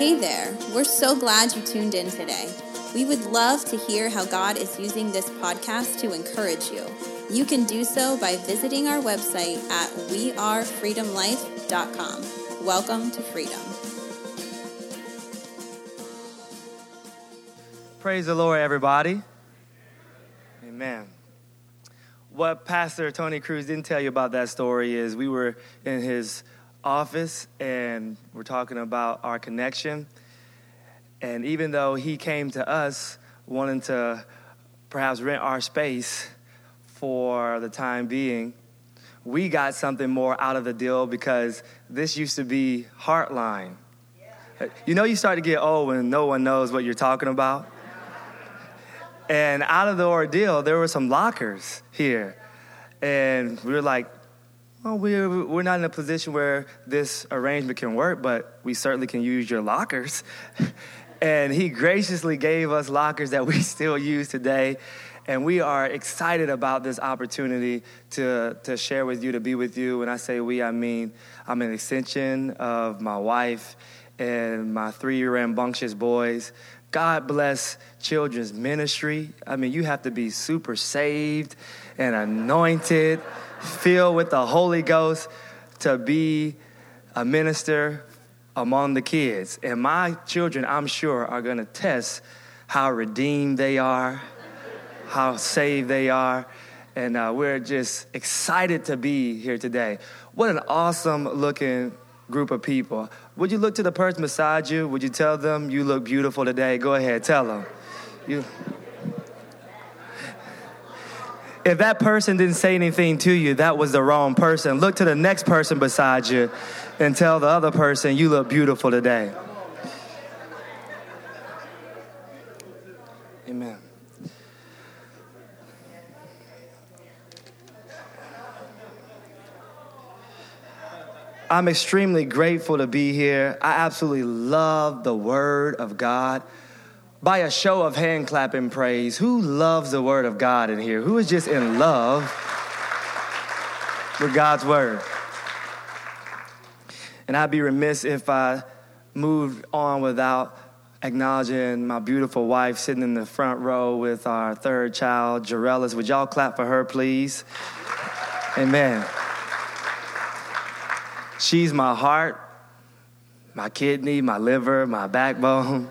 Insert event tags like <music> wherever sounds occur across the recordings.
Hey there, we're so glad you tuned in today. We would love to hear how God is using this podcast to encourage you. You can do so by visiting our website at wearefreedomlife.com. Welcome to freedom. Praise the Lord, everybody. Amen. What Pastor Tony Cruz didn't tell you about that story is we were in his office and we're talking about our connection. And even though he came to us wanting to perhaps rent our space for the time being, we got something more out of the deal because this used to be Heartline. You know, you start to get old when no one knows what you're talking about. And out of the ordeal, there were some lockers here. And we were like, well, we're, we're not in a position where this arrangement can work, but we certainly can use your lockers. <laughs> and he graciously gave us lockers that we <laughs> still use today. And we are excited about this opportunity to, to share with you, to be with you. When I say we, I mean I'm an extension of my wife and my three rambunctious boys. God bless children's ministry. I mean, you have to be super saved and anointed, filled with the Holy Ghost to be a minister among the kids. And my children, I'm sure, are going to test how redeemed they are, how saved they are. And uh, we're just excited to be here today. What an awesome looking group of people. Would you look to the person beside you? Would you tell them you look beautiful today? Go ahead, tell them. You. If that person didn't say anything to you, that was the wrong person. Look to the next person beside you and tell the other person you look beautiful today. Amen. I'm extremely grateful to be here. I absolutely love the Word of God. By a show of hand clapping praise, who loves the Word of God in here? Who is just in love with God's Word? And I'd be remiss if I moved on without acknowledging my beautiful wife sitting in the front row with our third child, Jarellis. Would y'all clap for her, please? Amen. She's my heart, my kidney, my liver, my backbone,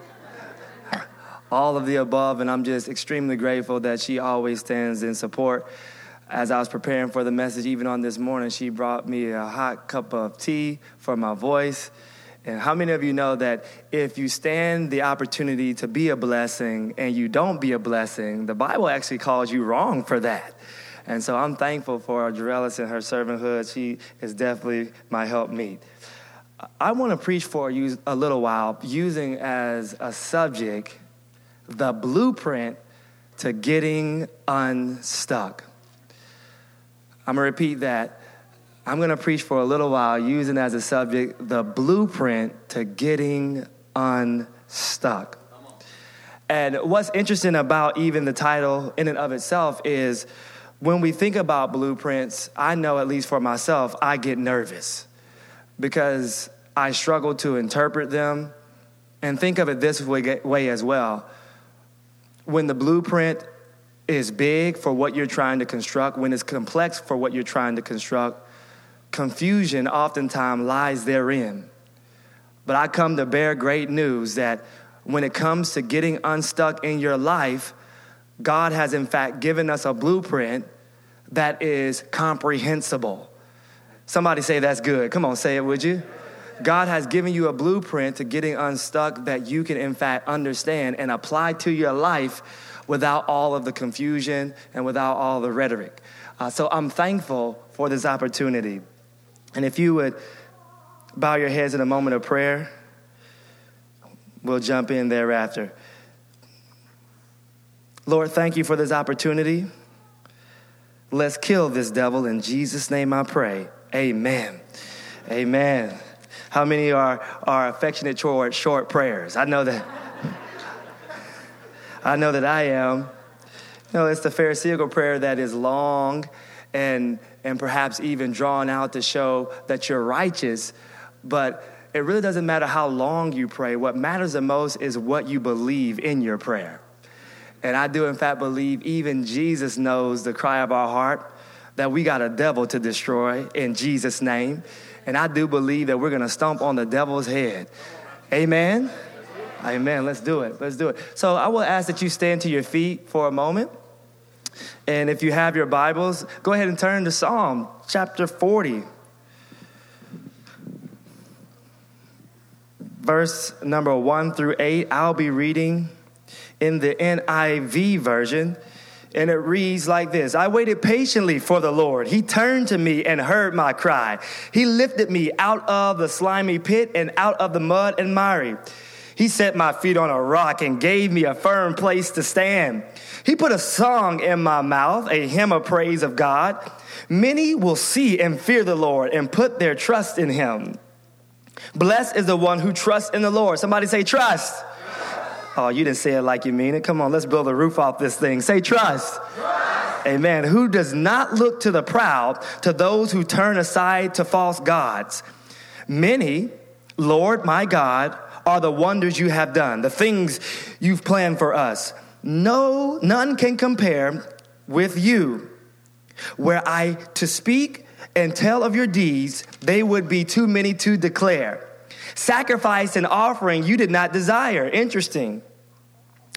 all of the above. And I'm just extremely grateful that she always stands in support. As I was preparing for the message, even on this morning, she brought me a hot cup of tea for my voice. And how many of you know that if you stand the opportunity to be a blessing and you don't be a blessing, the Bible actually calls you wrong for that? And so I'm thankful for Jarellis and her servanthood. She is definitely my helpmeet. I want to preach for you a little while using as a subject the blueprint to getting unstuck. I'm to repeat that. I'm to preach for a little while using as a subject the blueprint to getting unstuck. And what's interesting about even the title in and of itself is when we think about blueprints, I know, at least for myself, I get nervous because I struggle to interpret them. And think of it this way, way as well. When the blueprint is big for what you're trying to construct, when it's complex for what you're trying to construct, confusion oftentimes lies therein. But I come to bear great news that when it comes to getting unstuck in your life, God has, in fact, given us a blueprint that is comprehensible. Somebody say that's good. Come on, say it, would you? God has given you a blueprint to getting unstuck that you can, in fact, understand and apply to your life without all of the confusion and without all the rhetoric. Uh, so I'm thankful for this opportunity. And if you would bow your heads in a moment of prayer, we'll jump in thereafter. Lord, thank you for this opportunity. Let's kill this devil in Jesus' name I pray. Amen. Amen. How many are, are affectionate toward short prayers? I know that. I know that I am. Know, it's the Pharisaical prayer that is long and, and perhaps even drawn out to show that you're righteous, but it really doesn't matter how long you pray. What matters the most is what you believe in your prayer. And I do, in fact, believe even Jesus knows the cry of our heart that we got a devil to destroy in Jesus' name. And I do believe that we're going to stomp on the devil's head. Amen. Amen. Let's do it. Let's do it. So I will ask that you stand to your feet for a moment. And if you have your Bibles, go ahead and turn to Psalm chapter 40. Verse number 1 through 8. I'll be reading in the NIV version. And it reads like this I waited patiently for the Lord. He turned to me and heard my cry. He lifted me out of the slimy pit and out of the mud and miry. He set my feet on a rock and gave me a firm place to stand. He put a song in my mouth, a hymn of praise of God. Many will see and fear the Lord and put their trust in him. Blessed is the one who trusts in the Lord. Somebody say, trust. Oh, you didn't say it like you mean it. Come on, let's build a roof off this thing. Say trust. trust. Amen. Who does not look to the proud, to those who turn aside to false gods. Many, Lord my God, are the wonders you have done, the things you've planned for us. No, none can compare with you. Were I to speak and tell of your deeds, they would be too many to declare. Sacrifice and offering you did not desire. Interesting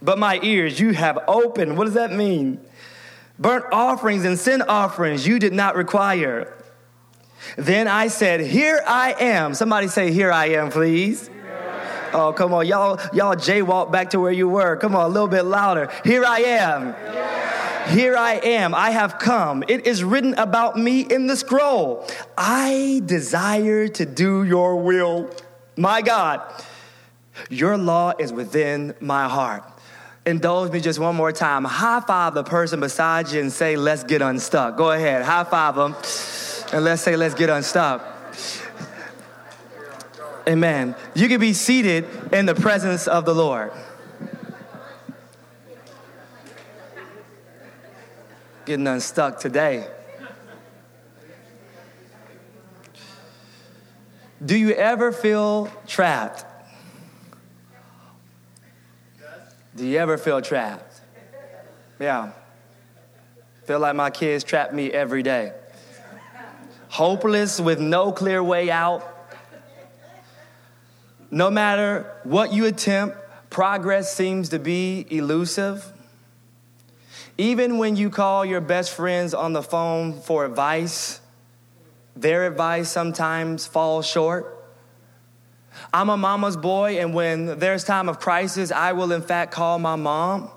but my ears you have opened. What does that mean? Burnt offerings and sin offerings you did not require. Then I said, Here I am. Somebody say, Here I am, please. Oh, come on. Y'all, y'all jaywalk back to where you were. Come on, a little bit louder. Here I am. Here I am. I have come. It is written about me in the scroll. I desire to do your will. My God, your law is within my heart indulge me just one more time. High five the person beside you and say, let's get unstuck. Go ahead, high five them and let's say, let's get unstuck. Amen. You can be seated in the presence of the Lord. Getting unstuck today. Do you ever feel trapped? Do you ever feel trapped? Yeah. Feel like my kids trap me every day. Hopeless with no clear way out. No matter what you attempt, progress seems to be elusive. Even when you call your best friends on the phone for advice, their advice sometimes falls short. I'm a mama's boy, and when there's time of crisis, I will in fact call my mom.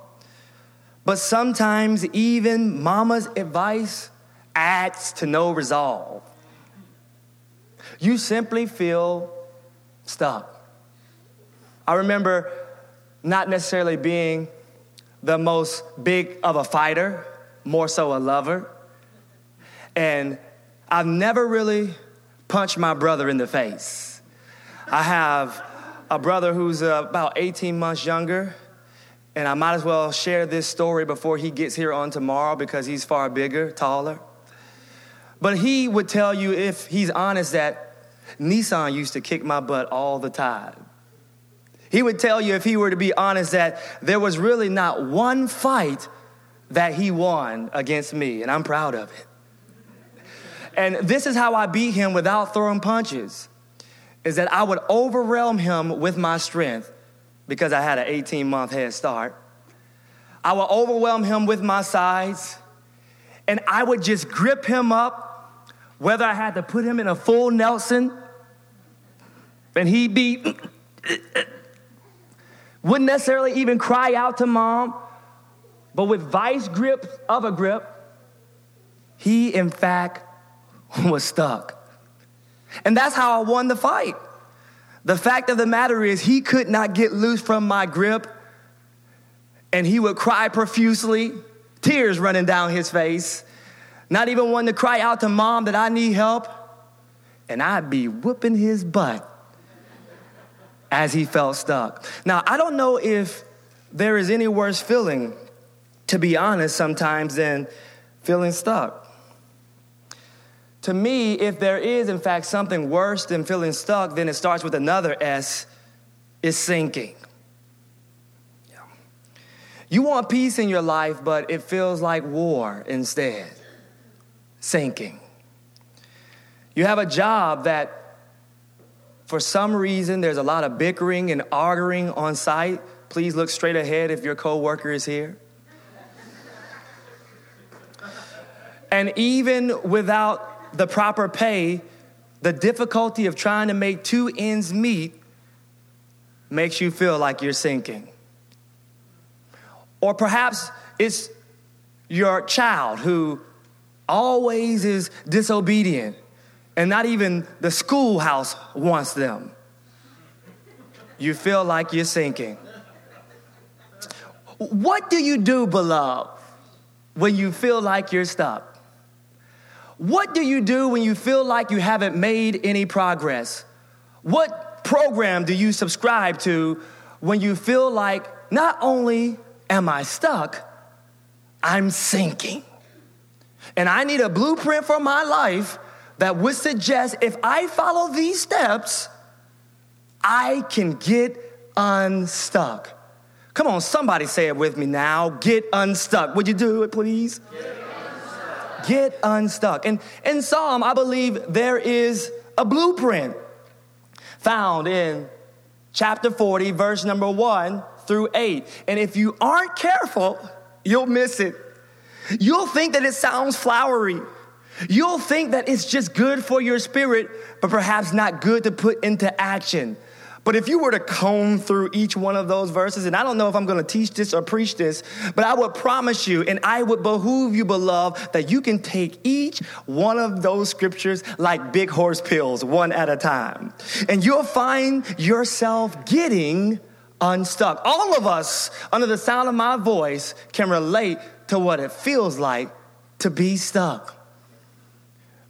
But sometimes even mama's advice adds to no resolve. You simply feel stuck. I remember not necessarily being the most big of a fighter, more so a lover. And I've never really punched my brother in the face. I have a brother who's uh, about 18 months younger, and I might as well share this story before he gets here on tomorrow because he's far bigger, taller. But he would tell you, if he's honest, that Nissan used to kick my butt all the time. He would tell you, if he were to be honest, that there was really not one fight that he won against me, and I'm proud of it. And this is how I beat him without throwing punches is that I would overwhelm him with my strength because I had an 18 month head start. I would overwhelm him with my size, and I would just grip him up, whether I had to put him in a full Nelson, and he'd be, <clears throat> wouldn't necessarily even cry out to mom, but with vice grip of a grip, he in fact <laughs> was stuck. And that's how I won the fight. The fact of the matter is, he could not get loose from my grip, and he would cry profusely, tears running down his face, not even wanting to cry out to mom that I need help. And I'd be whooping his butt as he felt stuck. Now, I don't know if there is any worse feeling, to be honest, sometimes than feeling stuck. To me, if there is, in fact, something worse than feeling stuck, then it starts with another S, is sinking. Yeah. You want peace in your life, but it feels like war instead. Sinking. You have a job that, for some reason, there's a lot of bickering and arguing on site. Please look straight ahead if your coworker is here. and even without the proper pay, the difficulty of trying to make two ends meet makes you feel like you're sinking. Or perhaps it's your child who always is disobedient and not even the schoolhouse wants them. You feel like you're sinking. What do you do, beloved, when you feel like you're stuck? What do you do when you feel like you haven't made any progress? What program do you subscribe to when you feel like not only am I stuck, I'm sinking? And I need a blueprint for my life that would suggest if I follow these steps, I can get unstuck. Come on, somebody say it with me now. Get unstuck. Would you do it, please? Get unstuck. And in Psalm, I believe there is a blueprint found in chapter 40, verse number 1 through 8. And if you aren't careful, you'll miss it. You'll think that it sounds flowery. You'll think that it's just good for your spirit, but perhaps not good to put into action. But if you were to comb through each one of those verses, and I don't know if I'm going to teach this or preach this, but I would promise you, and I would behoove you, beloved, that you can take each one of those scriptures like big horse pills, one at a time. And you'll find yourself getting unstuck. All of us, under the sound of my voice, can relate to what it feels like to be stuck.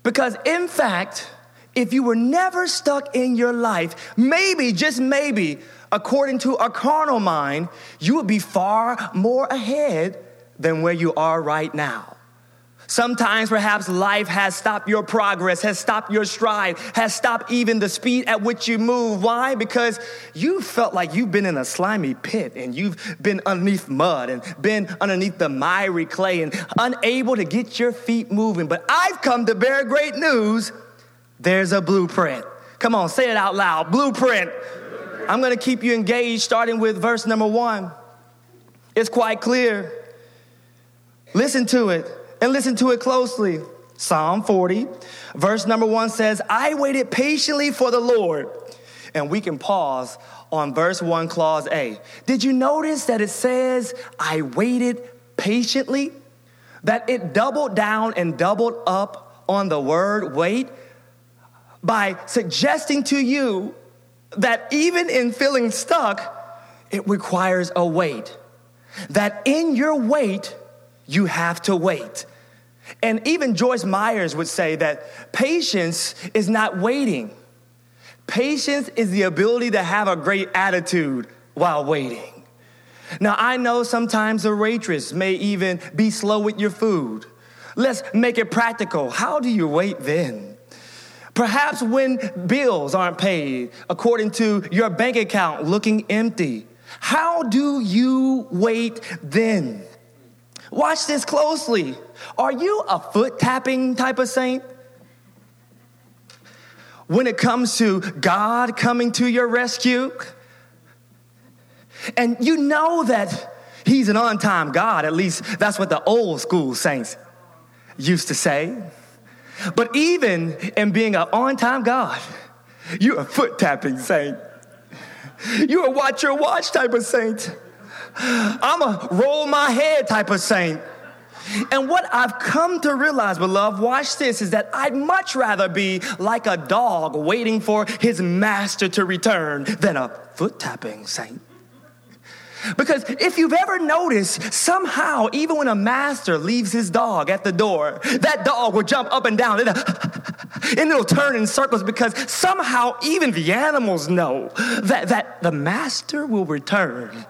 Because, in fact, if you were never stuck in your life, maybe, just maybe, according to a carnal mind, you would be far more ahead than where you are right now. Sometimes perhaps life has stopped your progress, has stopped your stride, has stopped even the speed at which you move. Why? Because you felt like you've been in a slimy pit and you've been underneath mud and been underneath the miry clay and unable to get your feet moving. But I've come to bear great news there's a blueprint. Come on, say it out loud. Blueprint. I'm going to keep you engaged starting with verse number one. It's quite clear. Listen to it and listen to it closely. Psalm 40, verse number one says, I waited patiently for the Lord. And we can pause on verse 1, clause A. Did you notice that it says, I waited patiently? That it doubled down and doubled up on the word wait? By suggesting to you that even in feeling stuck, it requires a wait. That in your wait, you have to wait. And even Joyce Meyers would say that patience is not waiting. Patience is the ability to have a great attitude while waiting. Now, I know sometimes a waitress may even be slow with your food. Let's make it practical. How do you wait then? Perhaps when bills aren't paid according to your bank account looking empty. How do you wait then? Watch this closely. Are you a foot tapping type of saint? When it comes to God coming to your rescue, and you know that He's an on time God, at least that's what the old school saints used to say. But even in being an on time God, you're a foot tapping saint. You're a watch your watch type of saint. I'm a roll my head type of saint. And what I've come to realize, beloved, watch this, is that I'd much rather be like a dog waiting for his master to return than a foot tapping saint. Because if you've ever noticed, somehow, even when a master leaves his dog at the door, that dog will jump up and down <laughs> and it'll turn in circles because somehow even the animals know that, that the master will return.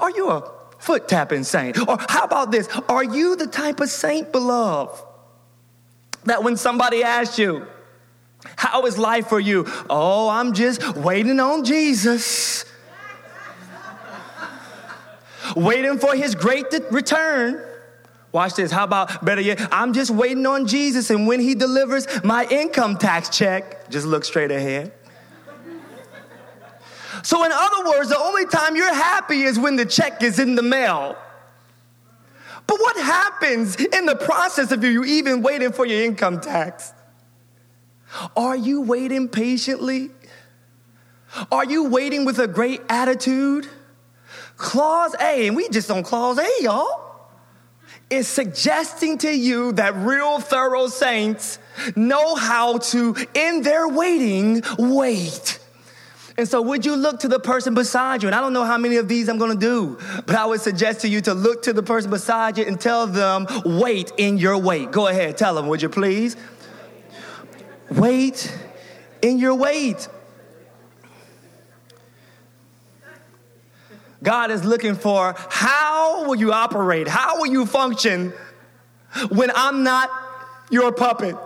Are you a foot tapping saint? Or how about this? Are you the type of saint, beloved, that when somebody asks you, How is life for you? Oh, I'm just waiting on Jesus, waiting for his great return. Watch this. How about better yet? I'm just waiting on Jesus, and when he delivers my income tax check, just look straight ahead. So, in other words, the only time you're happy is when the check is in the mail. But what happens in the process of you even waiting for your income tax? Are you waiting patiently? Are you waiting with a great attitude? Clause A, and we just on clause A, y'all, is suggesting to you that real thorough saints know how to, in their waiting, wait. And so, would you look to the person beside you? And I don't know how many of these I'm gonna do, but I would suggest to you to look to the person beside you and tell them, wait in your wait. Go ahead, tell them, would you please? Wait in your wait. God is looking for how will you operate? How will you function when I'm not your puppet?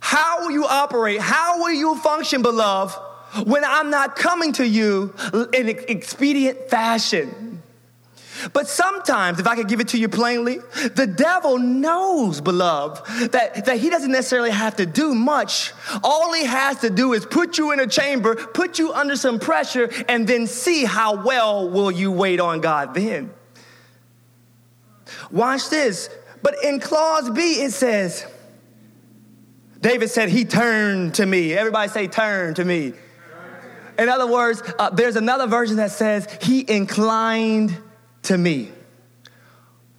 How will you operate? How will you function, beloved, when I'm not coming to you in expedient fashion. But sometimes, if I could give it to you plainly, the devil knows, beloved, that, that he doesn't necessarily have to do much. All he has to do is put you in a chamber, put you under some pressure, and then see how well will you wait on God then. Watch this. But in clause B, it says, David said, He turned to me. Everybody say, Turn to me. In other words, uh, there's another version that says, He inclined to me.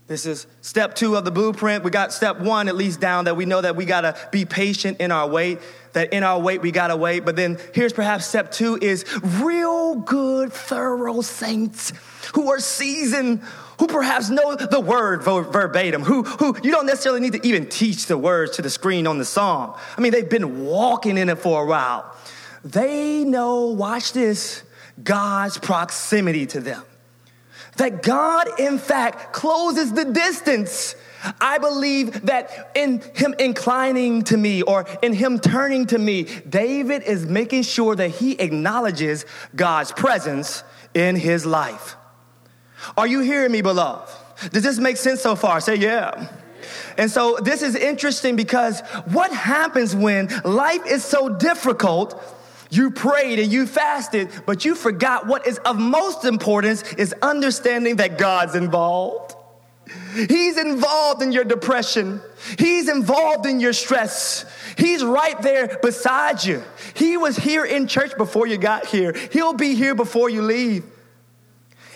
This is step two of the blueprint. We got step one at least down that we know that we gotta be patient in our wait, that in our wait we gotta wait. But then here's perhaps step two is real good, thorough saints who are seasoned, who perhaps know the word verbatim, who, who you don't necessarily need to even teach the words to the screen on the song. I mean, they've been walking in it for a while. They know, watch this, God's proximity to them. That God, in fact, closes the distance. I believe that in him inclining to me or in him turning to me, David is making sure that he acknowledges God's presence in his life. Are you hearing me, beloved? Does this make sense so far? Say, yeah. And so this is interesting because what happens when life is so difficult you prayed and you fasted, but you forgot what is of most importance is understanding that God's involved. He's involved in your depression. He's involved in your stress. He's right there beside you. He was here in church before you got here. He'll be here before you leave.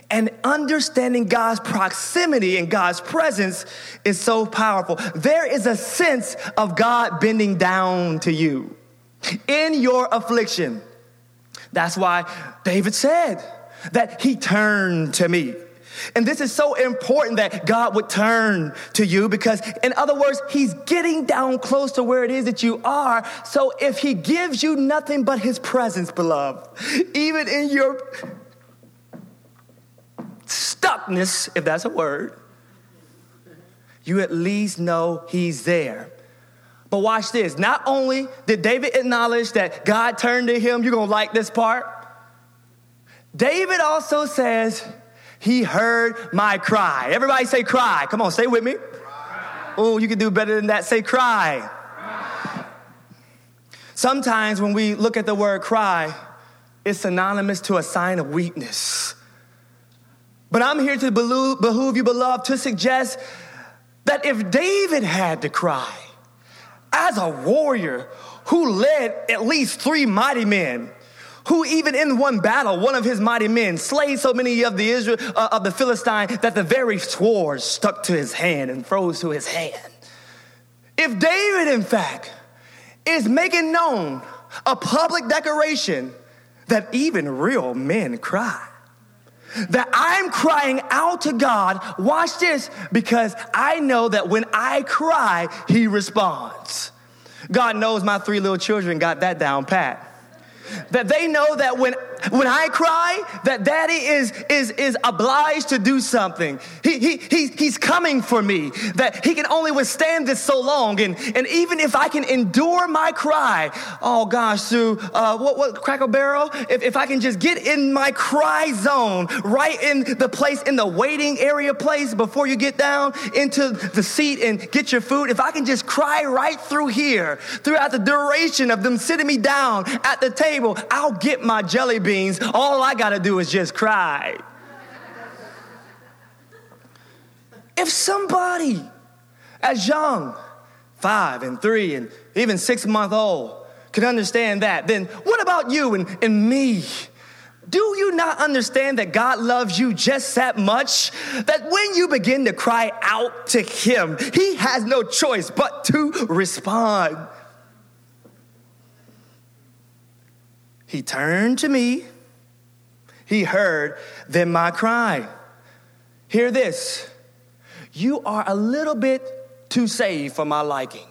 And understanding God's proximity and God's presence is so powerful. There is a sense of God bending down to you in your affliction. That's why David said that he turned to me. And this is so important that God would turn to you because, in other words, He's getting down close to where it is that you are. So if He gives you nothing but His presence, beloved, even in your stuckness, if that's a word, you at least know He's there. But watch this. Not only did David acknowledge that God turned to him, you're going to like this part. David also says, He heard my cry. Everybody say cry. Come on, stay with me. Oh, you can do better than that. Say cry. cry. Sometimes when we look at the word cry, it's synonymous to a sign of weakness. But I'm here to behoove you, beloved, to suggest that if David had to cry, as a warrior who led at least three mighty men, who even in one battle, one of his mighty men slayed so many of the Israel uh, of the Philistine that the very sword stuck to his hand and froze to his hand. If David, in fact, is making known a public declaration that even real men cry, that I'm crying out to God, watch this, because I know that when I cry, He responds. God knows my three little children got that down pat. That they know that when when I cry, that daddy is, is, is obliged to do something. He, he, he, he's coming for me, that he can only withstand this so long. And, and even if I can endure my cry, oh gosh, Sue, uh, what, what, Cracker Barrel, if, if I can just get in my cry zone, right in the place, in the waiting area place before you get down into the seat and get your food, if I can just cry right through here, throughout the duration of them sitting me down at the table, I'll get my jelly All I gotta do is just cry. If somebody as young, five and three and even six month old, can understand that, then what about you and, and me? Do you not understand that God loves you just that much? That when you begin to cry out to Him, He has no choice but to respond. He turned to me, He heard then my cry. Hear this you are a little bit too saved for my liking.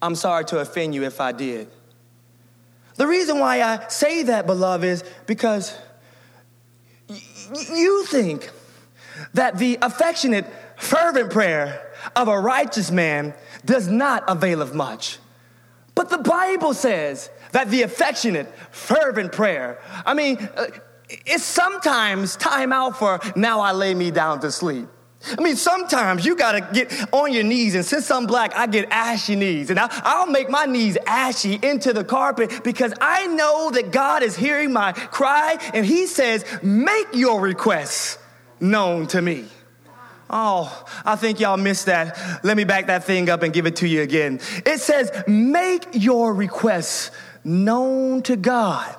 I'm sorry to offend you if I did. The reason why I say that, beloved, is because y- you think that the affectionate, fervent prayer of a righteous man does not avail of much. But the Bible says that the affectionate, fervent prayer, I mean, uh, it's sometimes time out for now I lay me down to sleep. I mean, sometimes you gotta get on your knees, and since I'm black, I get ashy knees, and I'll, make my knees ashy into the carpet because I know that God is hearing my cry, and He says, Make your requests known to me. Oh, I think y'all missed that. Let me back that thing up and give it to you again. It says, Make your requests known to God.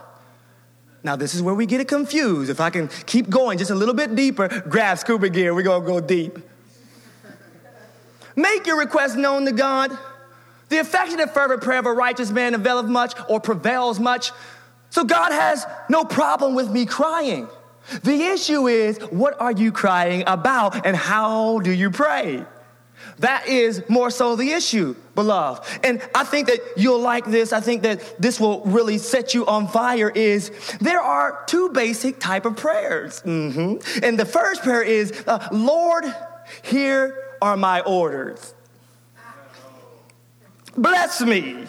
Now, this is where we get it confused. If I can keep going just a little bit deeper, grab scuba gear, we're gonna go deep. Make your request known to God. The affectionate, fervent prayer of a righteous man availeth much or prevails much. So God has no problem with me crying. The issue is, what are you crying about and how do you pray? That is more so the issue, beloved. And I think that you'll like this. I think that this will really set you on fire is there are two basic type of prayers. Mm-hmm. And the first prayer is, uh, Lord, here are my orders. Bless me.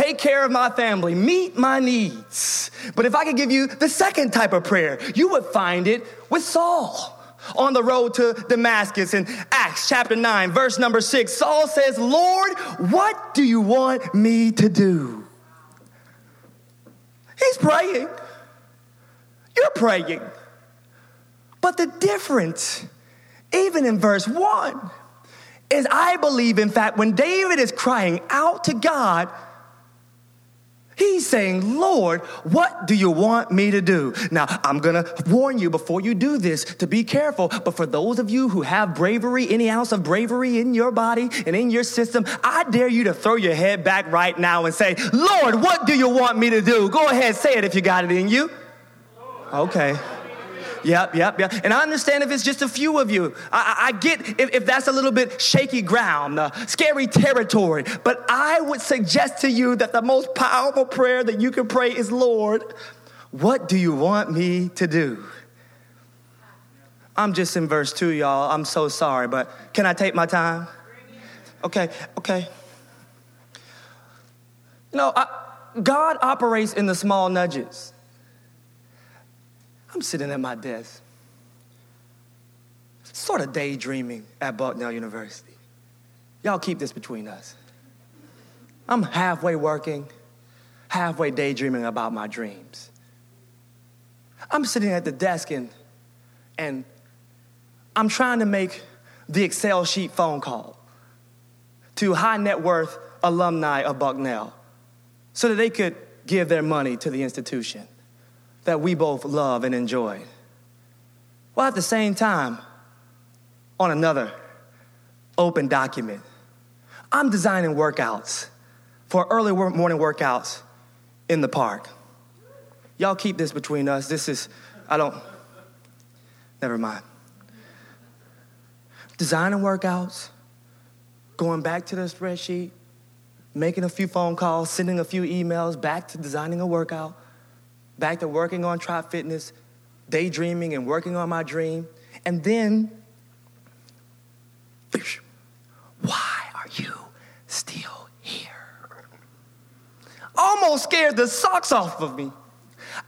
Take care of my family, meet my needs. But if I could give you the second type of prayer, you would find it with Saul on the road to Damascus in Acts chapter 9, verse number 6, Saul says, Lord, what do you want me to do? He's praying. You're praying. But the difference, even in verse 1, is I believe, in fact, when David is crying out to God, He's saying, Lord, what do you want me to do? Now, I'm going to warn you before you do this to be careful. But for those of you who have bravery, any ounce of bravery in your body and in your system, I dare you to throw your head back right now and say, Lord, what do you want me to do? Go ahead, say it if you got it in you. Okay. Yep, yep, yep. And I understand if it's just a few of you. I, I get if, if, that's a little bit shaky ground, uh, scary territory. But I would suggest to you that the most powerful prayer that you can pray is Lord, what do you want me to do? I'm just in verse two, y'all. I'm so sorry, but can I take my time? Okay, okay. Know, I, God operates in the small nudges. I'm sitting at my desk, sort of daydreaming at Bucknell University. Y'all keep this between us. I'm halfway working, halfway daydreaming about my dreams. I'm sitting at the desk and, and I'm trying to make the Excel sheet phone call to high net worth alumni of Bucknell so that they could give their money to the institution that we both love and enjoy. While at the same time, on another open document, I'm designing workouts for early morning workouts in the park. Y'all keep this between us. This is, I don't, never mind. Designing workouts, going back to the spreadsheet, making a few phone calls, sending a few emails, back to designing a workout back to working on Tribe Fitness, daydreaming and working on my dream. And then, why are you still here? Almost scared the socks off of me.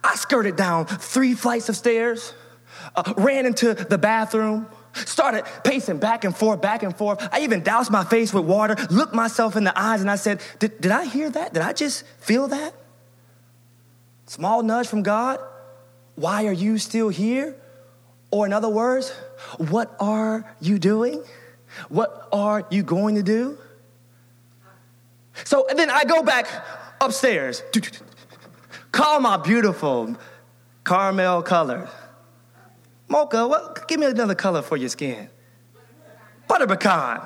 I skirted down three flights of stairs, uh, ran into the bathroom, started pacing back and forth, back and forth. I even doused my face with water, looked myself in the eyes, and I said, Did, did I hear that? Did I just feel that? Small nudge from God. Why are you still here? Or, in other words, what are you doing? What are you going to do? So then I go back upstairs, call my beautiful caramel color. Mocha, what, give me another color for your skin. Butter pecan.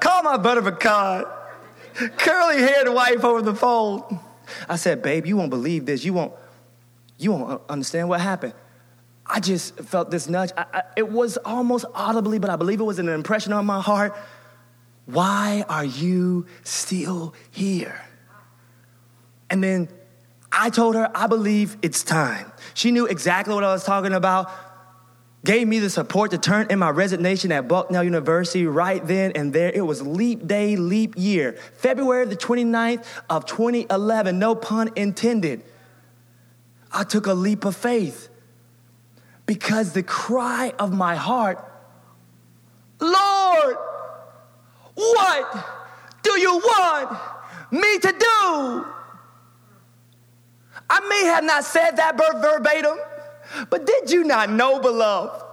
Call my butter pecan. Curly haired wife over the phone. I said, babe, you won't believe this. You won't, you won't understand what happened. I just felt this nudge. I, I, it was almost audibly, but I believe it was an impression on my heart. Why are you still here? And then I told her, I believe it's time. She knew exactly what I was talking about, gave me the support to turn in my resignation at Bucknell University right then and there. It was leap day, leap year, February the 29th of 2011, no pun intended. I took a leap of faith because the cry of my heart, Lord, what do you want me to do? I may have not said that verbatim, but did you not know, beloved,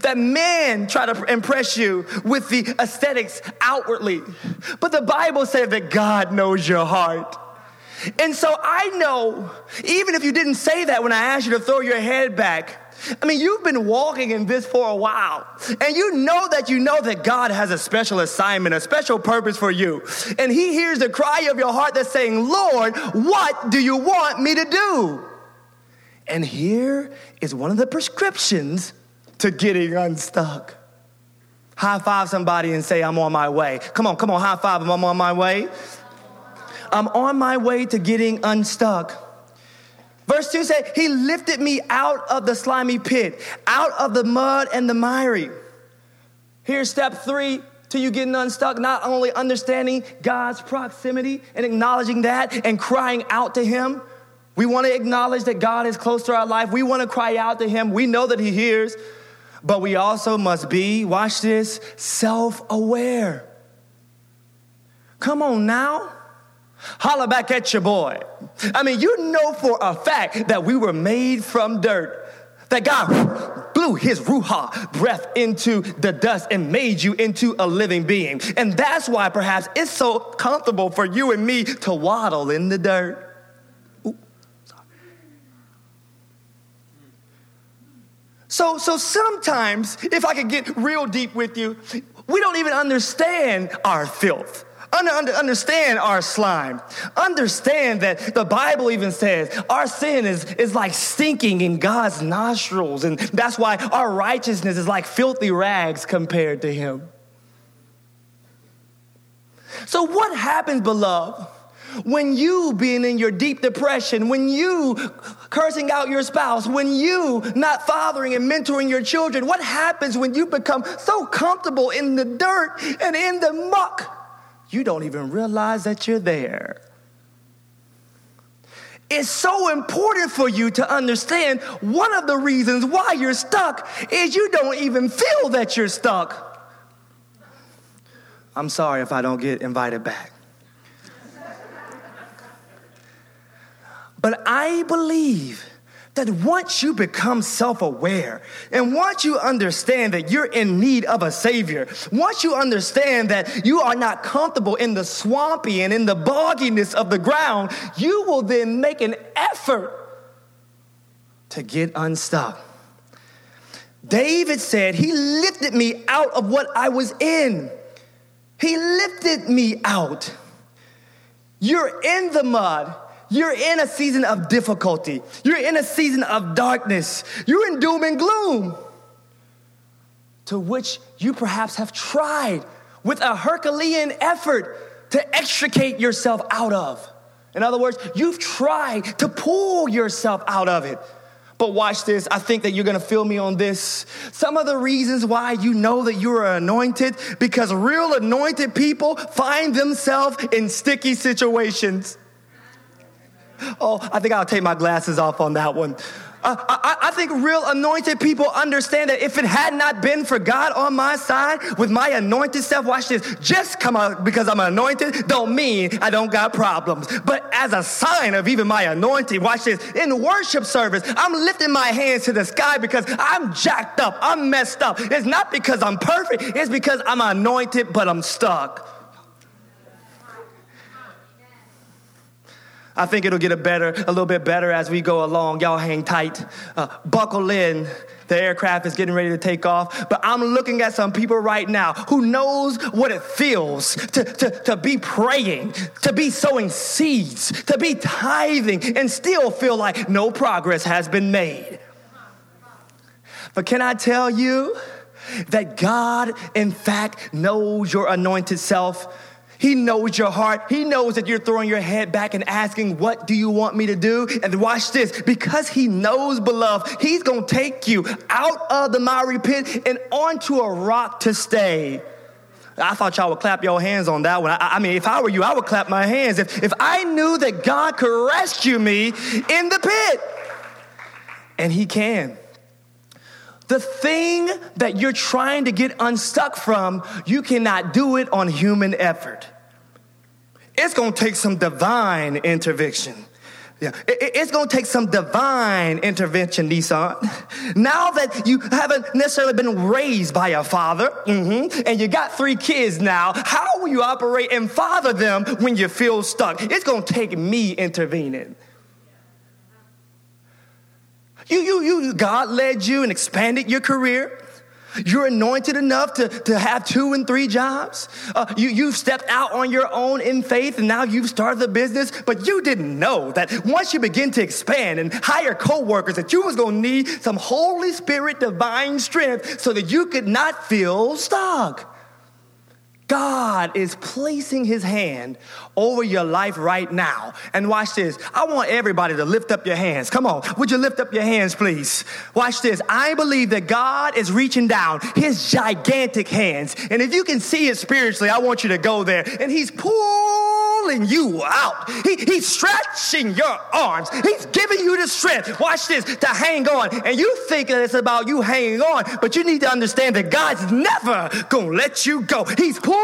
that men try to impress you with the aesthetics outwardly, but the Bible says that God knows your heart. And so I know, even if you didn't say that when I asked you to throw your head back, I mean, you've been walking in this for a while, and you know that you know that God has a special assignment, a special purpose for you. And He hears the cry of your heart that's saying, Lord, what do you want me to do? And here is one of the prescriptions to getting unstuck. High five somebody and say, I'm on my way. Come on, come on, high five, I'm on my way. I'm on my way to getting unstuck. Verse 2 said, He lifted me out of the slimy pit, out of the mud and the miry. Here's step three to you getting unstuck, not only understanding God's proximity and acknowledging that and crying out to Him. We want to acknowledge that God is close to our life. We want to cry out to Him. We know that He hears, but we also must be, watch this, self aware. Come on now. Holla back at your boy. I mean, you know for a fact that we were made from dirt. That God blew his ruach breath into the dust and made you into a living being. And that's why perhaps it's so comfortable for you and me to waddle in the dirt. So, so sometimes, if I could get real deep with you, we don't even understand our filth understand our slime. Understand that the Bible even says our sin is, is like stinking in God's nostrils. And that's why our righteousness is like filthy rags compared to Him. So, what happens, beloved? When you being in your deep depression, when you cursing out your spouse, when you not fathering and mentoring your children, what happens when you become so comfortable in the dirt and in the muck you don't even realize that you're there. It's so important for you to understand one of the reasons why you're stuck is you don't even feel that you're stuck. I'm sorry if I don't get invited back. But I believe that once you become self aware and once you understand that you're in need of a Savior, once you understand that you are not comfortable in the swampy and in the bogginess of the ground, you will then make an effort to get unstuck. David said, He lifted me out of what I was in. He lifted me out. You're in the mud. You're in a season of difficulty. You're in a season of darkness. You're in doom and gloom, to which you perhaps have tried with a Herculean effort to extricate yourself out of. In other words, you've tried to pull yourself out of it. But watch this. I think that you're going to feel me on this. Some of the reasons why you know that you are anointed because real anointed people find themselves in sticky situations. Oh, I think I'll take my glasses off on that one. Uh, I, I, think real anointed people understand that if it had not been for God on my side with my anointed self, watch this, just come out because I'm anointed don't mean I don't got problems. But as a sign of even my anointing, watch this, in worship service, I'm lifting my hands to the sky because I'm jacked up, I'm messed up. It's not because I'm perfect, it's because I'm anointed, but I'm stuck. I think it'll get a better, a little bit better as we go along. Y'all hang tight, uh, buckle in. The aircraft is getting ready to take off, but I'm looking at some people right now who knows what it feels to, to, to be praying, to be sowing seeds, to be tithing, and still feel like no progress has been made. But can I tell you that God, in fact, knows your anointed self? He knows your heart. He knows that you're throwing your head back and asking, What do you want me to do? And watch this because He knows, beloved, He's going to take you out of the miry pit and onto a rock to stay. I thought y'all would clap your hands on that one. I, I, mean, if I were you, I would clap my hands. If, if I knew that God could rescue me in the pit, and He can. The thing that you're trying to get unstuck from, you cannot do it on human effort. It's gonna take some divine intervention. Yeah, it's gonna take some divine intervention, Nissan. <laughs> Now that you haven't necessarily been raised by a father, mm-hmm, and you got three kids now, how will you operate and father them when you feel stuck? It's gonna take me intervening. You, you, you, God led you and expanded your career. You're anointed enough to, to have two and three jobs. Uh, you, you've stepped out on your own in faith and now you've started the business, but you didn't know that once you begin to expand and hire co-workers that you was going to need some Holy Spirit divine strength so that you could not feel stuck. God is placing his hand over your life right now. And watch this. I want everybody to lift up your hands. Come on. Would you lift up your hands, please? Watch this. I believe that God is reaching down his gigantic hands. And if you can see it spiritually, I want you to go there. And he's pulling you out. He, he's stretching your arms. He's giving you the strength. Watch this to hang on. And you think that it's about you hanging on, but you need to understand that God's never going to let you go. He's pulling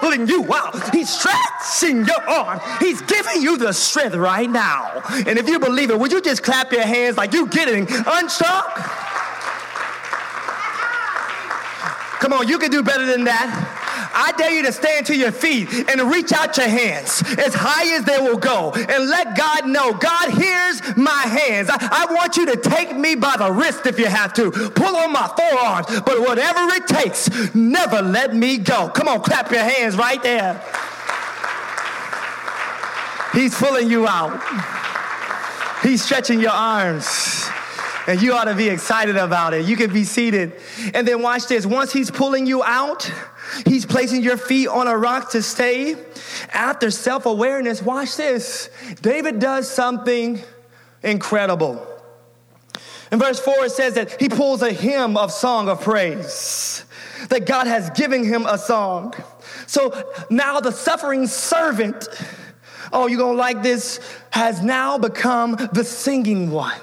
pulling you out. He's stretching your arm. He's giving you the strength right now. And if you believe it, would you just clap your hands like you're getting unstuck? Come on, you can do better than that. I dare you to stand to your feet and reach out your hands as high as they will go and let God know, God, hears my hands. I, I want you to take me by the wrist if you have to. Pull on my forearms, but whatever it takes, never let me go. Come on, clap your hands right there. He's pulling you out. He's stretching your arms. And you ought to be excited about it. You can be seated. And then watch this. Once he's pulling you out, He's placing your feet on a rock to stay. After self awareness, watch this. David does something incredible. In verse 4, it says that he pulls a hymn of song of praise, that God has given him a song. So now the suffering servant, oh, you're gonna like this, has now become the singing one.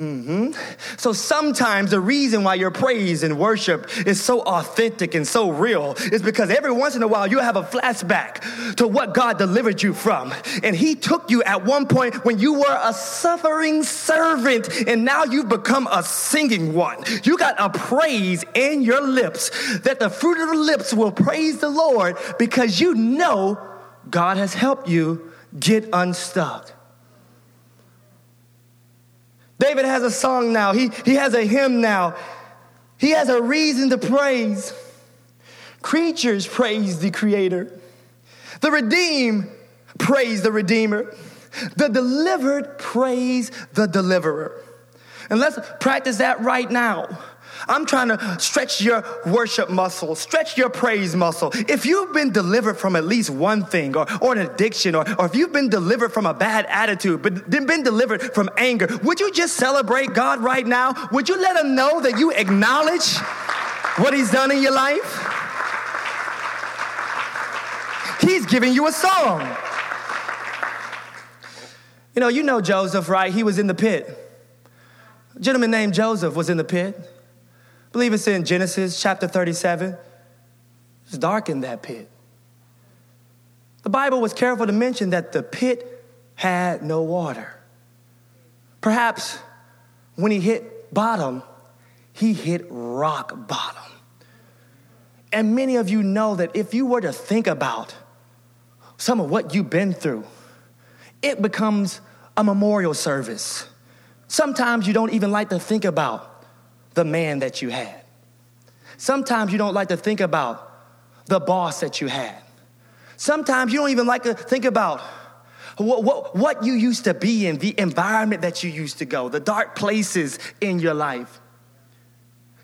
Mm-hmm. So sometimes the reason why your praise and worship is so authentic and so real is because every once in a while you have a flashback to what God delivered you from. And He took you at one point when you were a suffering servant, and now you've become a singing one. You got a praise in your lips that the fruit of the lips will praise the Lord because you know God has helped you get unstuck. David has a song now, he, he has a hymn now, he has a reason to praise. Creatures praise the Creator, the redeemed praise the Redeemer, the delivered praise the Deliverer. And let's practice that right now. I'm trying to stretch your worship muscle, stretch your praise muscle. If you've been delivered from at least one thing or, or an addiction, or, or if you've been delivered from a bad attitude, but then been delivered from anger, would you just celebrate God right now? Would you let Him know that you acknowledge what He's done in your life? He's giving you a song. You know, you know Joseph, right? He was in the pit. A gentleman named Joseph was in the pit. Believe it's in Genesis chapter 37. It's dark in that pit. The Bible was careful to mention that the pit had no water. Perhaps when he hit bottom, he hit rock bottom. And many of you know that if you were to think about some of what you've been through, it becomes a memorial service. Sometimes you don't even like to think about the man that you had. Sometimes you don't like to think about the boss that you had. Sometimes you don't even like to think about what, what, what you used to be in, the environment that you used to go, the dark places in your life.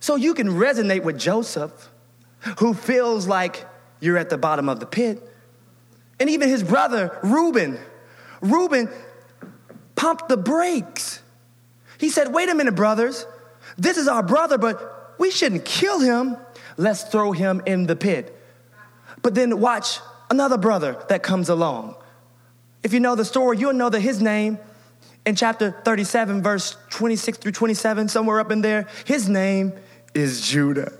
So you can resonate with Joseph, who feels like you're at the bottom of the pit. And even his brother, Reuben. Reuben pumped the brakes. He said, Wait a minute, brothers. This is our brother, but we shouldn't kill him. Let's throw him in the pit. But then watch another brother that comes along. If you know the story, you'll know that his name in chapter 37, verse 26 through 27, somewhere up in there, his name is Judah.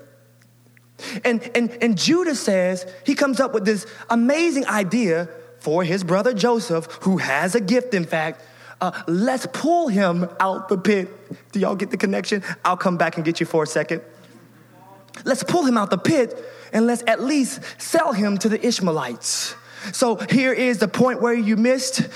And, and, and Judah says, he comes up with this amazing idea for his brother Joseph, who has a gift, in fact. Uh, let's pull him out the pit. Do y'all get the connection? I'll come back and get you for a second. Let's pull him out the pit and let's at least sell him to the Ishmaelites. So here is the point where you missed.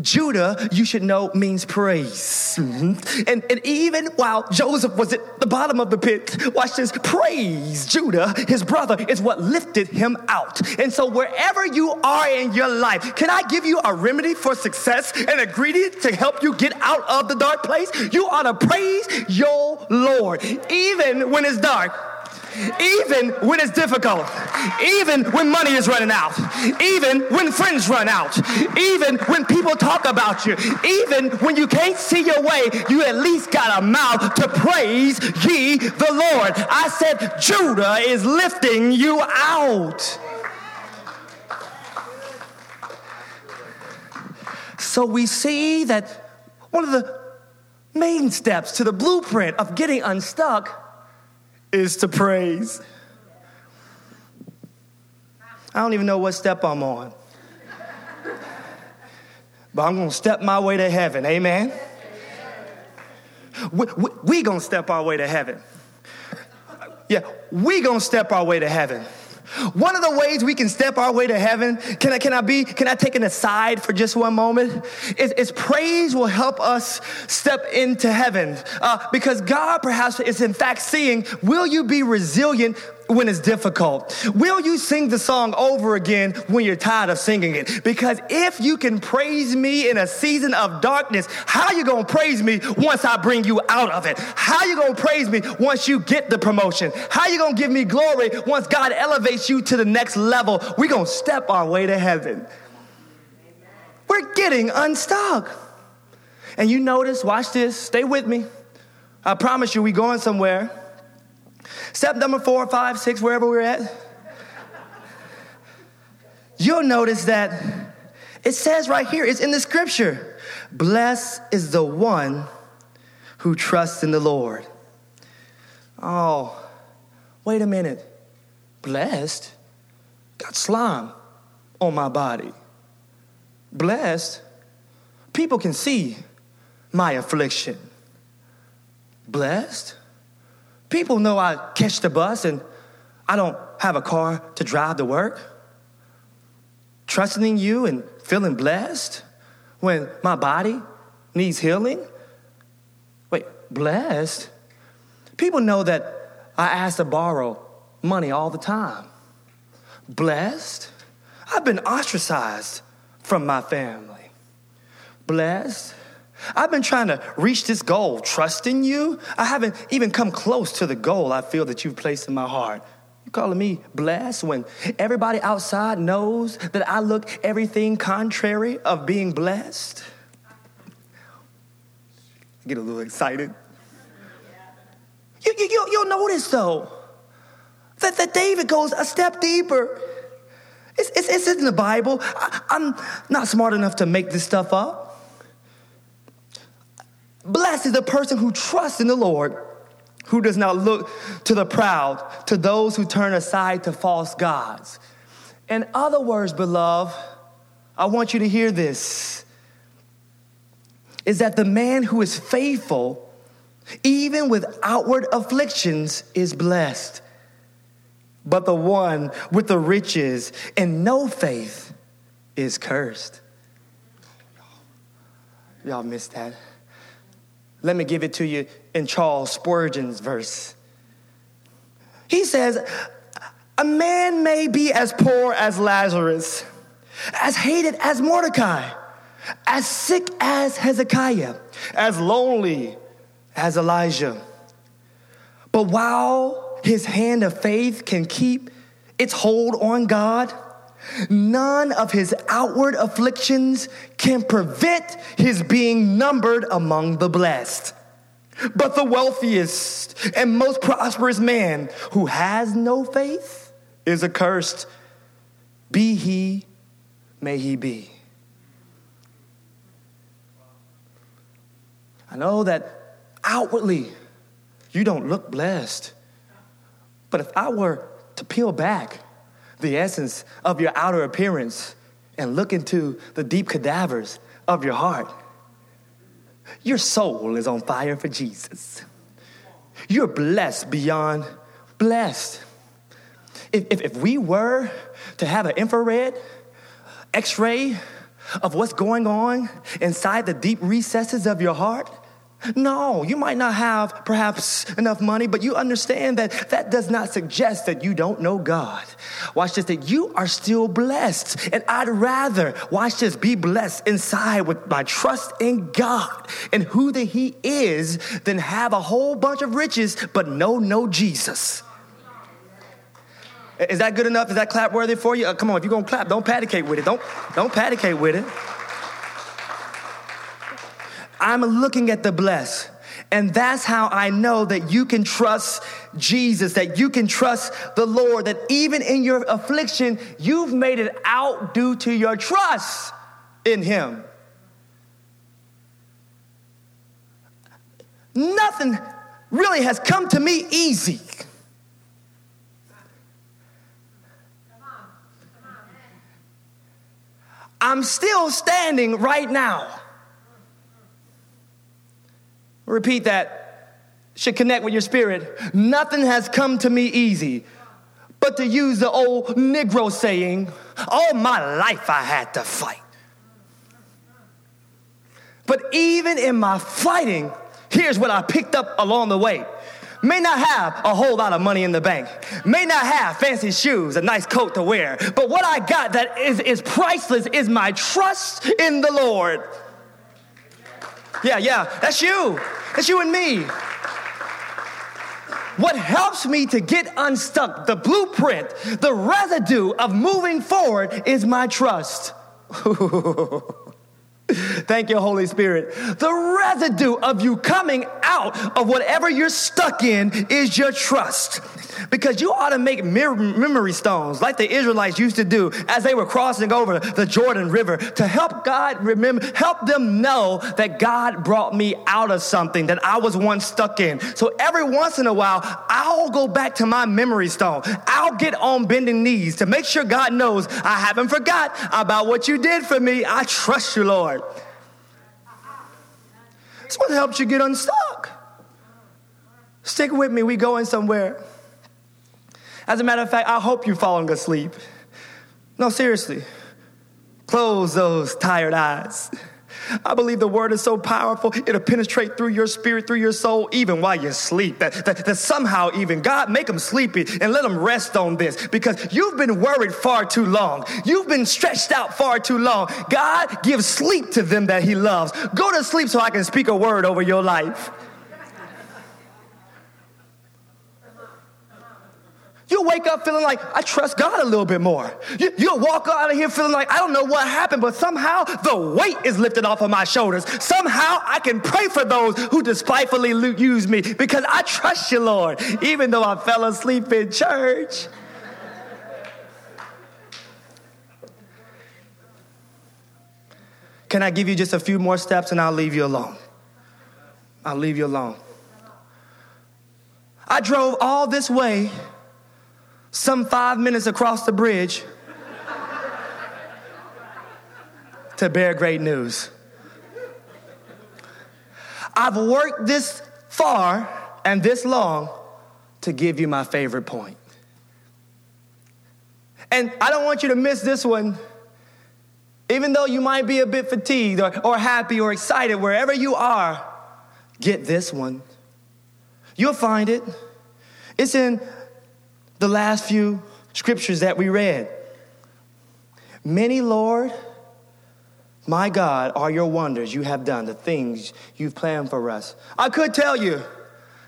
Judah, you should know, means praise. And, and even while Joseph was at the bottom of the pit, watch this, praise Judah, his brother, is what lifted him out. And so wherever you are in your life, can I give you a remedy for success, an ingredient to help you get out of the dark place? You ought to praise your Lord, even when it's dark even when it's difficult, even when money is running out, even when friends run out, even when people talk about you, even when you can't see your way, you at least got a mouth to praise ye the Lord. I said, Judah is lifting you out. So we see that one of the main steps to the blueprint of getting unstuck is to praise. I don't even know what step I'm on. But I'm going to step my way to heaven. Amen. We, we, we going to step our way to heaven. Yeah, we going to step our way to heaven. One of the ways we can step our way to heaven, can I, can I be, can I take an aside for just one moment? Is, is praise will help us step into heaven. Uh, because God perhaps is in fact seeing, will you be resilient when it's difficult? Will you sing the song over again when you're tired of singing it? Because if you can praise me in a season of darkness, how you going to praise me once I bring you out of it? How you going to praise me once you get the promotion? How you going to give me glory once God elevates you to the next level? we going to step our way to heaven. We're getting unstuck. And you notice, watch this, stay with me. I promise you, we going somewhere. Step number four, five, six, wherever we're at. You'll notice that it says right here, it's in the scripture Blessed is the one who trusts in the Lord. Oh, wait a minute. Blessed? Got slime on my body. Blessed? People can see my affliction. Blessed? People know I catch the bus and I don't have a car to drive to work. Trusting in you and feeling blessed when my body needs healing. Wait, blessed? People know that I ask to borrow money all the time. Blessed? I've been ostracized from my family. Blessed? I've been trying to reach this goal, trusting you. I haven't even come close to the goal I feel that you've placed in my heart. You calling me blessed when everybody outside knows that I look everything contrary of being blessed? I get a little excited. You, you, you'll notice though that, that David goes a step deeper. It's, it's, it's in the Bible. I, I'm not smart enough to make this stuff up. Blessed is the person who trusts in the Lord, who does not look to the proud, to those who turn aside to false gods. In other words, beloved, I want you to hear this is that the man who is faithful, even with outward afflictions, is blessed. But the one with the riches and no faith is cursed. Y'all missed that. Let me give it to you in Charles Spurgeon's verse. He says, A man may be as poor as Lazarus, as hated as Mordecai, as sick as Hezekiah, as lonely as Elijah. But while his hand of faith can keep its hold on God, None of his outward afflictions can prevent his being numbered among the blessed. But the wealthiest and most prosperous man who has no faith is accursed. Be he, may he be. I know that outwardly you don't look blessed. But if I were to peel back the essence of your outer appearance and look into the deep cadavers of your heart, your soul is on fire for Jesus. You're blessed beyond blessed. If, if, if we were to have an infrared x ray of what's going on inside the deep recesses of your heart, no, you might not have perhaps enough money, but you understand that that does not suggest that you don't know God. Watch this, that you are still blessed. And I'd rather, watch this, be blessed inside with my trust in God and who that He is than have a whole bunch of riches but no, no Jesus. Is that good enough? Is that clap worthy for you? Uh, come on, if you're gonna clap, don't patty cake with it. Don't, don't patty with it. I'm looking at the blessed. And that's how I know that you can trust Jesus, that you can trust the Lord, that even in your affliction, you've made it out due to your trust in Him. Nothing really has come to me easy. I'm still standing right now. Repeat that. Should connect with your spirit. Nothing has come to me easy. But to use the old Negro saying, all my life I had to fight. But even in my fighting, here's what I picked up along the way. May not have a whole lot of money in the bank, may not have fancy shoes, a nice coat to wear, but what I got that is, is priceless is my trust in the Lord. Yeah, yeah, that's you. That's you and me. What helps me to get unstuck, the blueprint, the residue of moving forward is my trust. <laughs> Thank you, Holy Spirit. The residue of you coming out of whatever you're stuck in is your trust. Because you ought to make memory stones like the Israelites used to do as they were crossing over the Jordan River to help God remember, help them know that God brought me out of something that I was once stuck in. So every once in a while, I'll go back to my memory stone. I'll get on bending knees to make sure God knows I haven't forgot about what you did for me. I trust you, Lord. It's what helps you get unstuck. Stick with me, we going somewhere. As a matter of fact, I hope you're falling asleep. No, seriously. Close those tired eyes. I believe the word is so powerful, it'll penetrate through your spirit, through your soul, even while you sleep. That, that, that somehow, even God, make them sleepy and let them rest on this because you've been worried far too long. You've been stretched out far too long. God gives sleep to them that He loves. Go to sleep so I can speak a word over your life. You'll wake up feeling like, I trust God a little bit more. You, will walk out of here feeling like, I don't know what happened, but somehow the weight is lifted off of my shoulders. Somehow I can pray for those who despitefully use me because I trust you, Lord, even though I fell asleep in church. Can I give you just a few more steps and I'll leave you alone? I'll leave you alone. I drove all this way some five minutes across the bridge to bear great news. I've worked this far and this long to give you my favorite point. And I don't want you to miss this one. Even though you might be a bit fatigued or, or happy or excited, wherever you are, get this one. You'll find it. It's in the last few scriptures that we read. Many, Lord, my God, are your wonders you have done, the things you've planned for us. I could tell you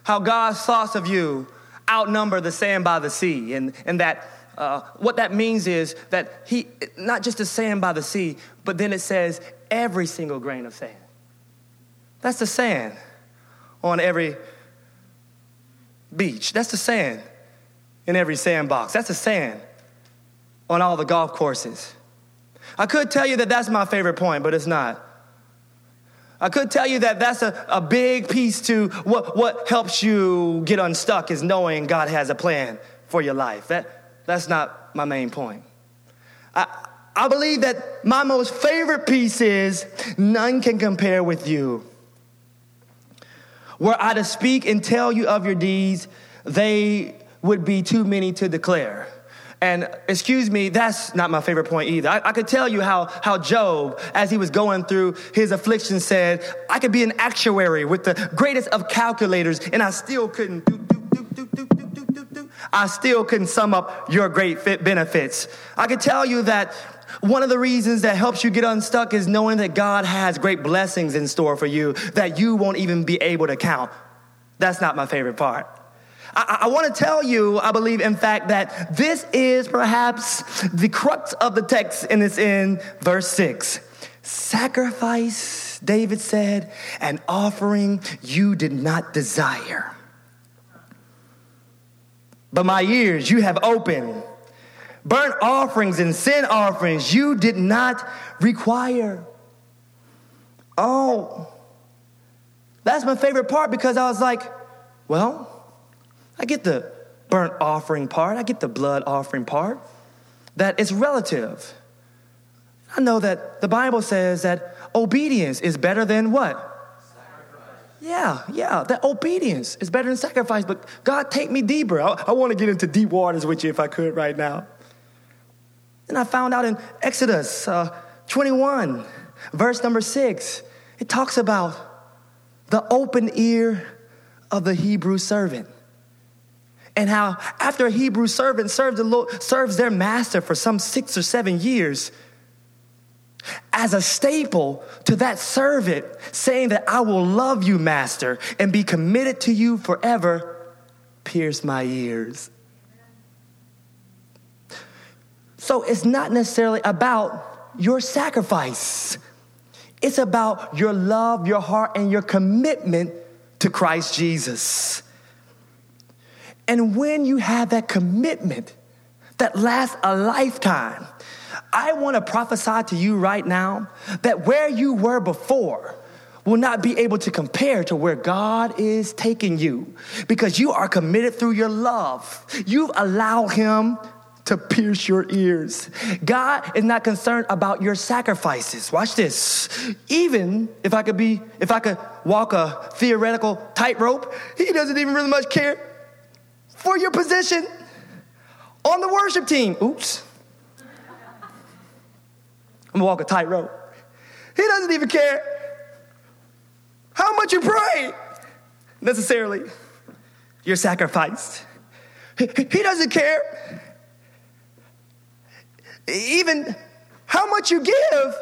how God's thoughts of you outnumber the sand by the sea, and, and that uh, what that means is that He, not just the sand by the sea, but then it says every single grain of sand. That's the sand on every beach. That's the sand in every sandbox. That's the sand on all the golf courses. I could tell you that that's my favorite point, but it's not. I could tell you that that's a, a big piece to what, what helps you get unstuck is knowing God has a plan for your life. That, that's not my main point. I, I believe that my most favorite piece is none can compare with you. Were I to speak and tell you of your deeds, they would be too many to declare. And excuse me, that's not my favorite point either. I, I, could tell you how, how Job, as he was going through his affliction, said, I could be an actuary with the greatest of calculators, and I still couldn't do, do, do, do, do, do, do, do. I still couldn't sum up your great benefits. I could tell you that one of the reasons that helps you get unstuck is knowing that God has great blessings in store for you that you won't even be able to count. That's not my favorite part. I, I want to tell you, I believe, in fact, that this is perhaps the crux of the text, and it's in verse 6. Sacrifice, David said, an offering you did not desire. But my ears you have opened. Burnt offerings and sin offerings you did not require. Oh, that's my favorite part because I was like, well, I get the burnt offering part, I get the blood offering part, that it's relative. I know that the Bible says that obedience is better than what? Yeah, yeah, that obedience is better than sacrifice. But God, take me deeper. I, I want to get into deep waters with you if I could right now. And I found out in Exodus uh, 21, verse number six, it talks about the open ear of the Hebrew servant and how after a Hebrew servant the Lord, serves their master for some six or seven years, as a staple to that servant, saying that I will love you, master, and be committed to you forever, pierce my ears. So it's not necessarily about your sacrifice. It's about your love, your heart, and your commitment to Christ Jesus. And when you have that commitment that lasts a lifetime, I want to prophesy to you right now that where you were before will not be able to compare to where God is taking you because you are committed through your love. You allow Him to pierce your ears. God is not concerned about your sacrifices. Watch this. Even if I could be, if I could walk a theoretical tightrope, He doesn't even really much care for your position on the worship team. Oops. I'm walk a tightrope. He doesn't even care how much you pray necessarily. You're sacrificed. He doesn't care even how much you give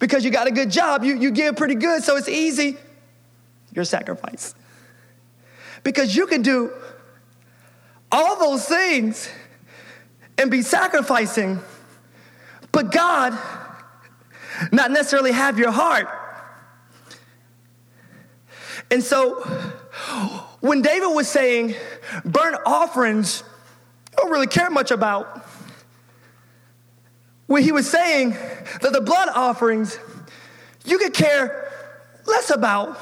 because you got a good job. You, you give pretty good, so it's easy. You're sacrificed. Because you can do all those things and be sacrificing, but God not necessarily have your heart. And so when David was saying burnt offerings, I don't really care much about. When he was saying that the blood offerings you could care less about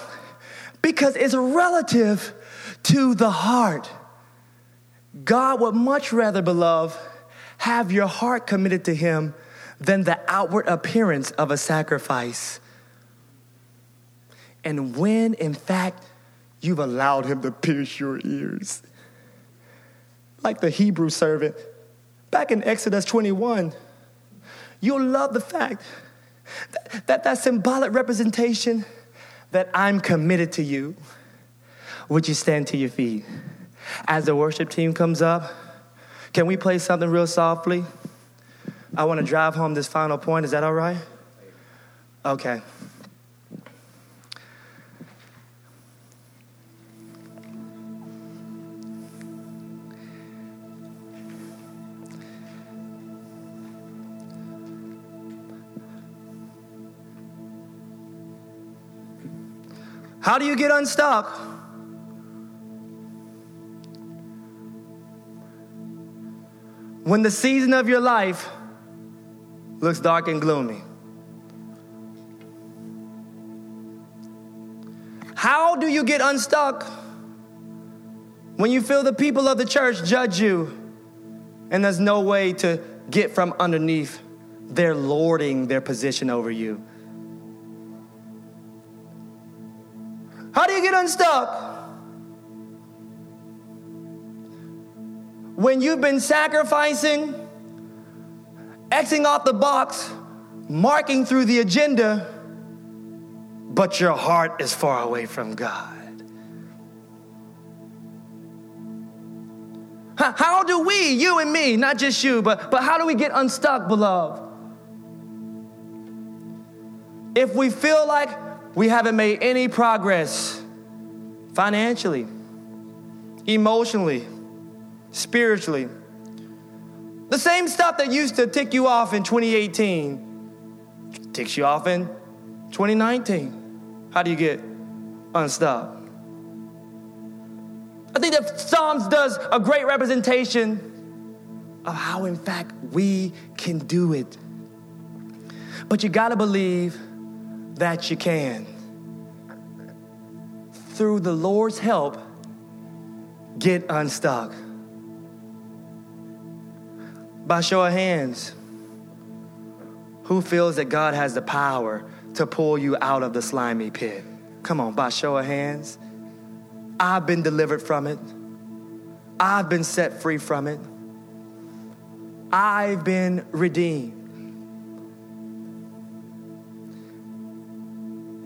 because it's relative to the heart. God would much rather, beloved, have your heart committed to Him than the outward appearance of a sacrifice. And when, in fact, you've allowed Him to pierce your ears, like the Hebrew servant back in Exodus 21, you'll love the fact that that, that symbolic representation that I'm committed to you. Would you stand to your feet? As the worship team comes up, can we play something real softly? I want to drive home this final point. Is that all right? Okay. How do you get unstuck? When the season of your life looks dark and gloomy? How do you get unstuck when you feel the people of the church judge you and there's no way to get from underneath their lording their position over you? How do you get unstuck? When you've been sacrificing, Xing off the box, marking through the agenda, but your heart is far away from God? How do we, you and me, not just you, but, but how do we get unstuck, beloved? If we feel like we haven't made any progress financially, emotionally, spiritually. The same stuff that used to tick you off in 2018 ticks you off in 2019. How do you get unstuck? I think that Psalms does a great representation of how, in fact, we can do it. But you gotta believe that you can. Through the Lord's help, get unstuck by show of hands, who feels that God has the power to pull you out of the slimy pit? Come on, by show of hands. I've been delivered from it. I've been set free from it. I've been redeemed.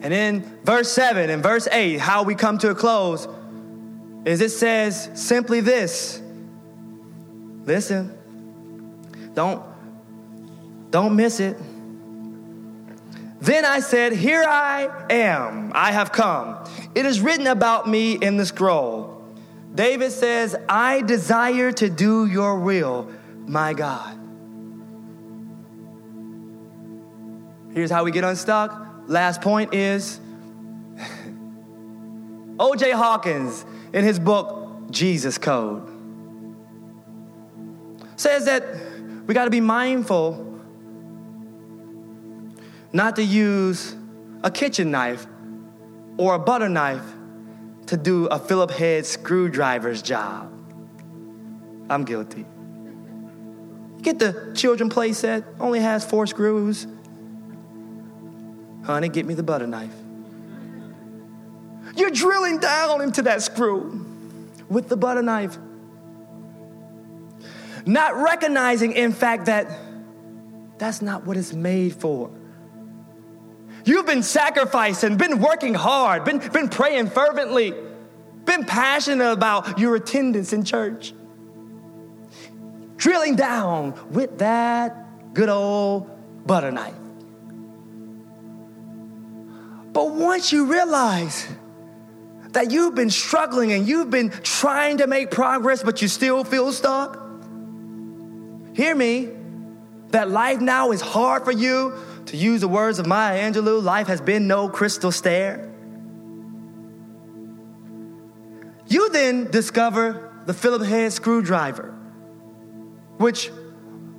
And in verse 7 and verse 8, how we come to a close is it says simply this listen, don't, don't miss it. Then I said, Here I am, I have come. It is written about me in the scroll. David says, I desire to do your will, my God. Here's how we get unstuck. Last point is <laughs> O.J. Hawkins, in his book, Jesus Code, says that we got to be mindful not to use a kitchen knife or a butter knife to do a Philip head screwdriver's job. I'm guilty. Get the children play set, only has four screws. Honey, get me the butter knife. You're drilling down into that screw with the butter knife not recognizing, in fact, that that's not what it's made for. You've been sacrificing, been working hard, been, been praying fervently, been passionate about your attendance in church. Drilling down with that good old butter knife. But once you realize that you've been struggling and you've been trying to make progress, but you still feel stuck, hear me, that life now is hard for you. To use the words of Maya Angelou, life has been no crystal stair. You then discover the Phillips head screwdriver, which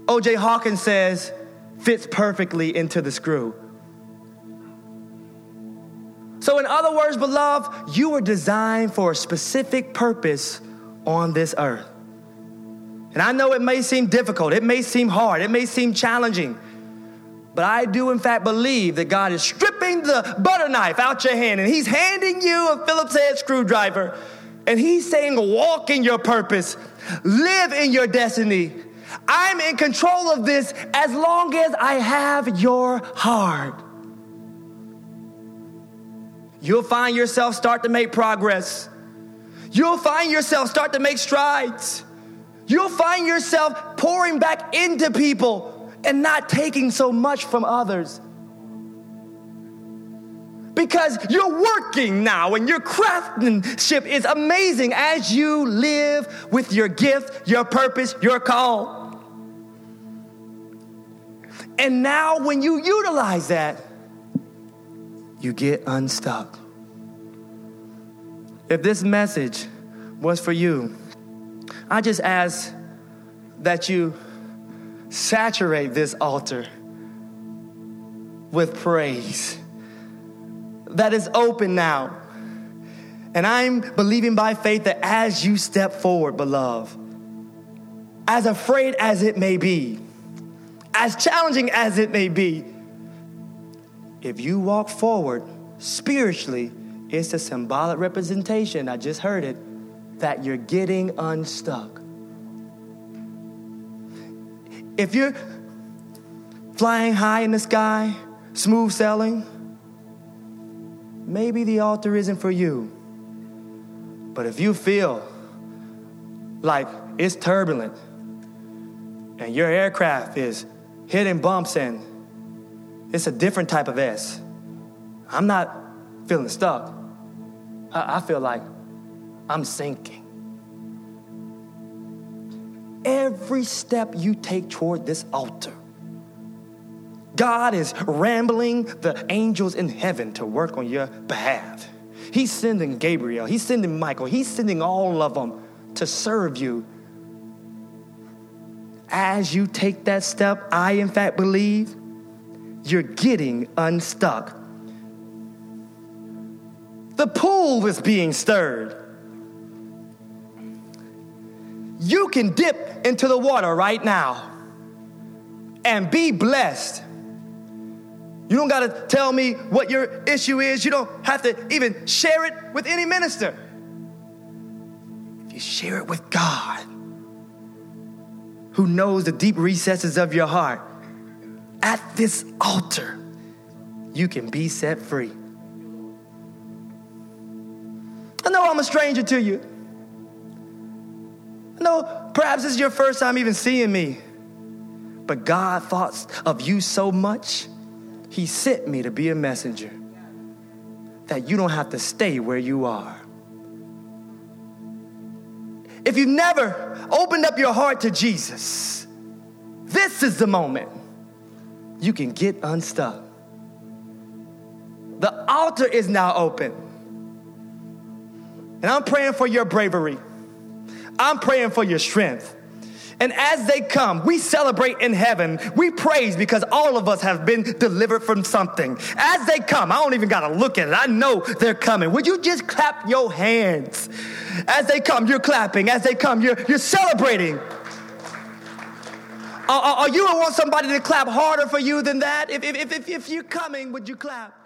O.J. Hawkins says fits perfectly into the screw. So, in other words, beloved, you were designed for a specific purpose on this earth. And I know it may seem difficult, it may seem hard, it may seem challenging, but I do, in fact, believe that God is stripping the butter knife out your hand and He's handing you a Phillips head screwdriver. And He's saying, Walk in your purpose, live in your destiny. I'm in control of this as long as I have your heart you'll find yourself start to make progress. You'll find yourself start to make strides. You'll find yourself pouring back into people and not taking so much from others. Because you're working now and your craftsmanship is amazing as you live with your gift, your purpose, your call. And now, when you utilize that, you get unstuck. If this message was for you, I just ask that you saturate this altar with praise that is open now. And I'm believing by faith that as you step forward, beloved, as afraid as it may be, as challenging as it may be, if you walk forward spiritually, it's a symbolic representation, I just heard it, that you're getting unstuck. If you're flying high in the sky, smooth sailing, maybe the altar isn't for you. But if you feel like it's turbulent and your aircraft is hitting bumps and it's a different type of S. I'm not feeling stuck. I, I feel like I'm sinking. Every step you take toward this altar, God is rambling the angels in heaven to work on your behalf. He's sending Gabriel, He's sending Michael, He's sending all of them to serve you. As you take that step, I in fact believe you're getting unstuck. The pool is being stirred. You can dip into the water right now and be blessed. You don't got to tell me what your issue is. You don't have to even share it with any minister. If you share it with God, who knows the deep recesses of your heart, at this altar, you can be set free. I know I'm a stranger to you. Know perhaps this is your first time even seeing me. But God thought of you so much, He sent me to be a messenger that you don't have to stay where you are. If you've never opened up your heart to Jesus, this is the moment you can get unstuck. The altar is now open. And I'm praying for your bravery. I'm praying for your strength. And as they come, we celebrate in heaven. We praise because all of us have been delivered from something. As they come, I don't even got to look at it. I know they're coming. Would you just clap your hands? As they come, you're clapping. As they come, you're, you're celebrating. Are, are you want somebody to clap harder for you than that? If, if, if, if you're coming, would you clap?